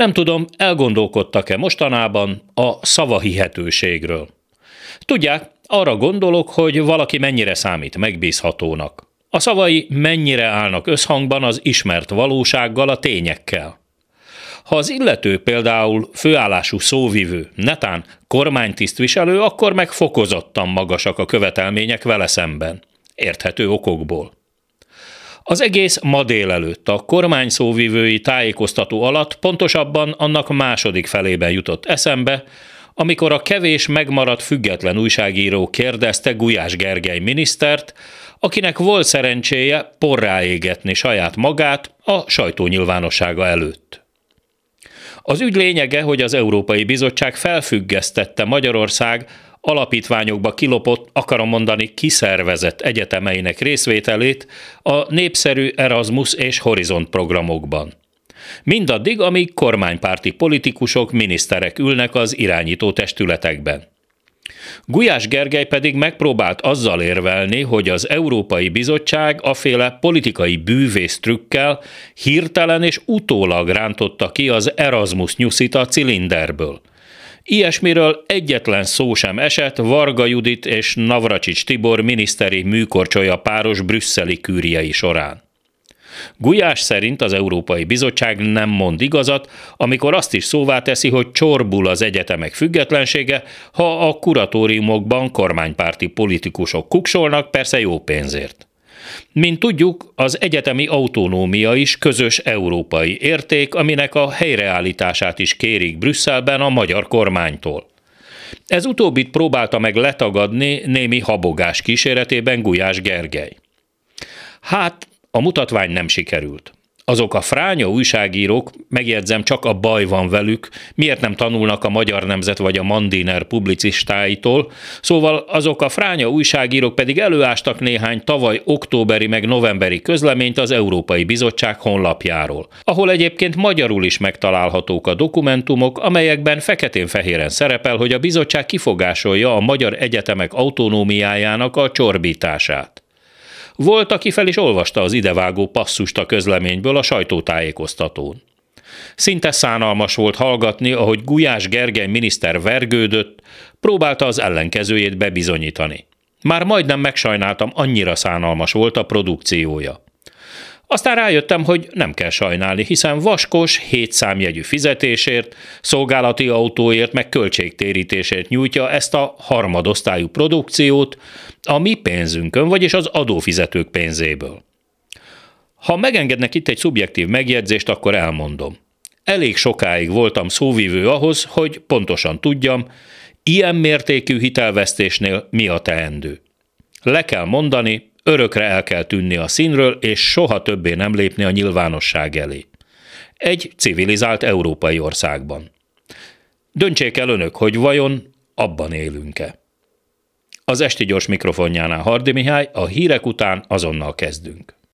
Nem tudom, elgondolkodtak-e mostanában a szavahihetőségről. Tudják, arra gondolok, hogy valaki mennyire számít megbízhatónak. A szavai mennyire állnak összhangban az ismert valósággal, a tényekkel. Ha az illető például főállású szóvivő, netán kormánytisztviselő, akkor meg fokozottan magasak a követelmények vele szemben. Érthető okokból. Az egész ma délelőtt a kormány szóvivői tájékoztató alatt pontosabban annak második felében jutott eszembe, amikor a kevés megmaradt független újságíró kérdezte Gulyás Gergely minisztert, akinek volt szerencséje porráégetni saját magát a sajtónyilvánossága előtt. Az ügy lényege, hogy az Európai Bizottság felfüggesztette Magyarország alapítványokba kilopott, akarom mondani, kiszervezett egyetemeinek részvételét a népszerű Erasmus és Horizont programokban. Mindaddig, amíg kormánypárti politikusok, miniszterek ülnek az irányító testületekben. Gulyás Gergely pedig megpróbált azzal érvelni, hogy az Európai Bizottság aféle politikai bűvész trükkel hirtelen és utólag rántotta ki az Erasmus nyuszit a cilinderből. Ilyesmiről egyetlen szó sem esett Varga Judit és Navracsics Tibor miniszteri műkorcsolya páros brüsszeli kűriei során. Gulyás szerint az Európai Bizottság nem mond igazat, amikor azt is szóvá teszi, hogy csorbul az egyetemek függetlensége, ha a kuratóriumokban kormánypárti politikusok kuksolnak, persze jó pénzért. Mint tudjuk, az egyetemi autonómia is közös európai érték, aminek a helyreállítását is kérik Brüsszelben a magyar kormánytól. Ez utóbbit próbálta meg letagadni némi habogás kíséretében Gulyás Gergely. Hát, a mutatvány nem sikerült. Azok a fránya újságírók, megjegyzem, csak a baj van velük, miért nem tanulnak a Magyar Nemzet vagy a Mandiner publicistáitól, szóval azok a fránya újságírók pedig előástak néhány tavaly októberi meg novemberi közleményt az Európai Bizottság honlapjáról, ahol egyébként magyarul is megtalálhatók a dokumentumok, amelyekben feketén-fehéren szerepel, hogy a bizottság kifogásolja a magyar egyetemek autonómiájának a csorbítását. Volt, aki fel is olvasta az idevágó passzust a közleményből a sajtótájékoztatón. Szinte szánalmas volt hallgatni, ahogy Gulyás Gergely miniszter vergődött, próbálta az ellenkezőjét bebizonyítani. Már majdnem megsajnáltam, annyira szánalmas volt a produkciója. Aztán rájöttem, hogy nem kell sajnálni, hiszen vaskos, hét számjegyű fizetésért, szolgálati autóért, meg költségtérítésért nyújtja ezt a harmadosztályú produkciót a mi pénzünkön, vagyis az adófizetők pénzéből. Ha megengednek itt egy szubjektív megjegyzést, akkor elmondom. Elég sokáig voltam szóvivő ahhoz, hogy pontosan tudjam, ilyen mértékű hitelvesztésnél mi a teendő. Le kell mondani, Örökre el kell tűnni a színről, és soha többé nem lépni a nyilvánosság elé. Egy civilizált európai országban. Döntsék el önök, hogy vajon abban élünk-e. Az esti gyors mikrofonjánál Hardi Mihály, a hírek után azonnal kezdünk.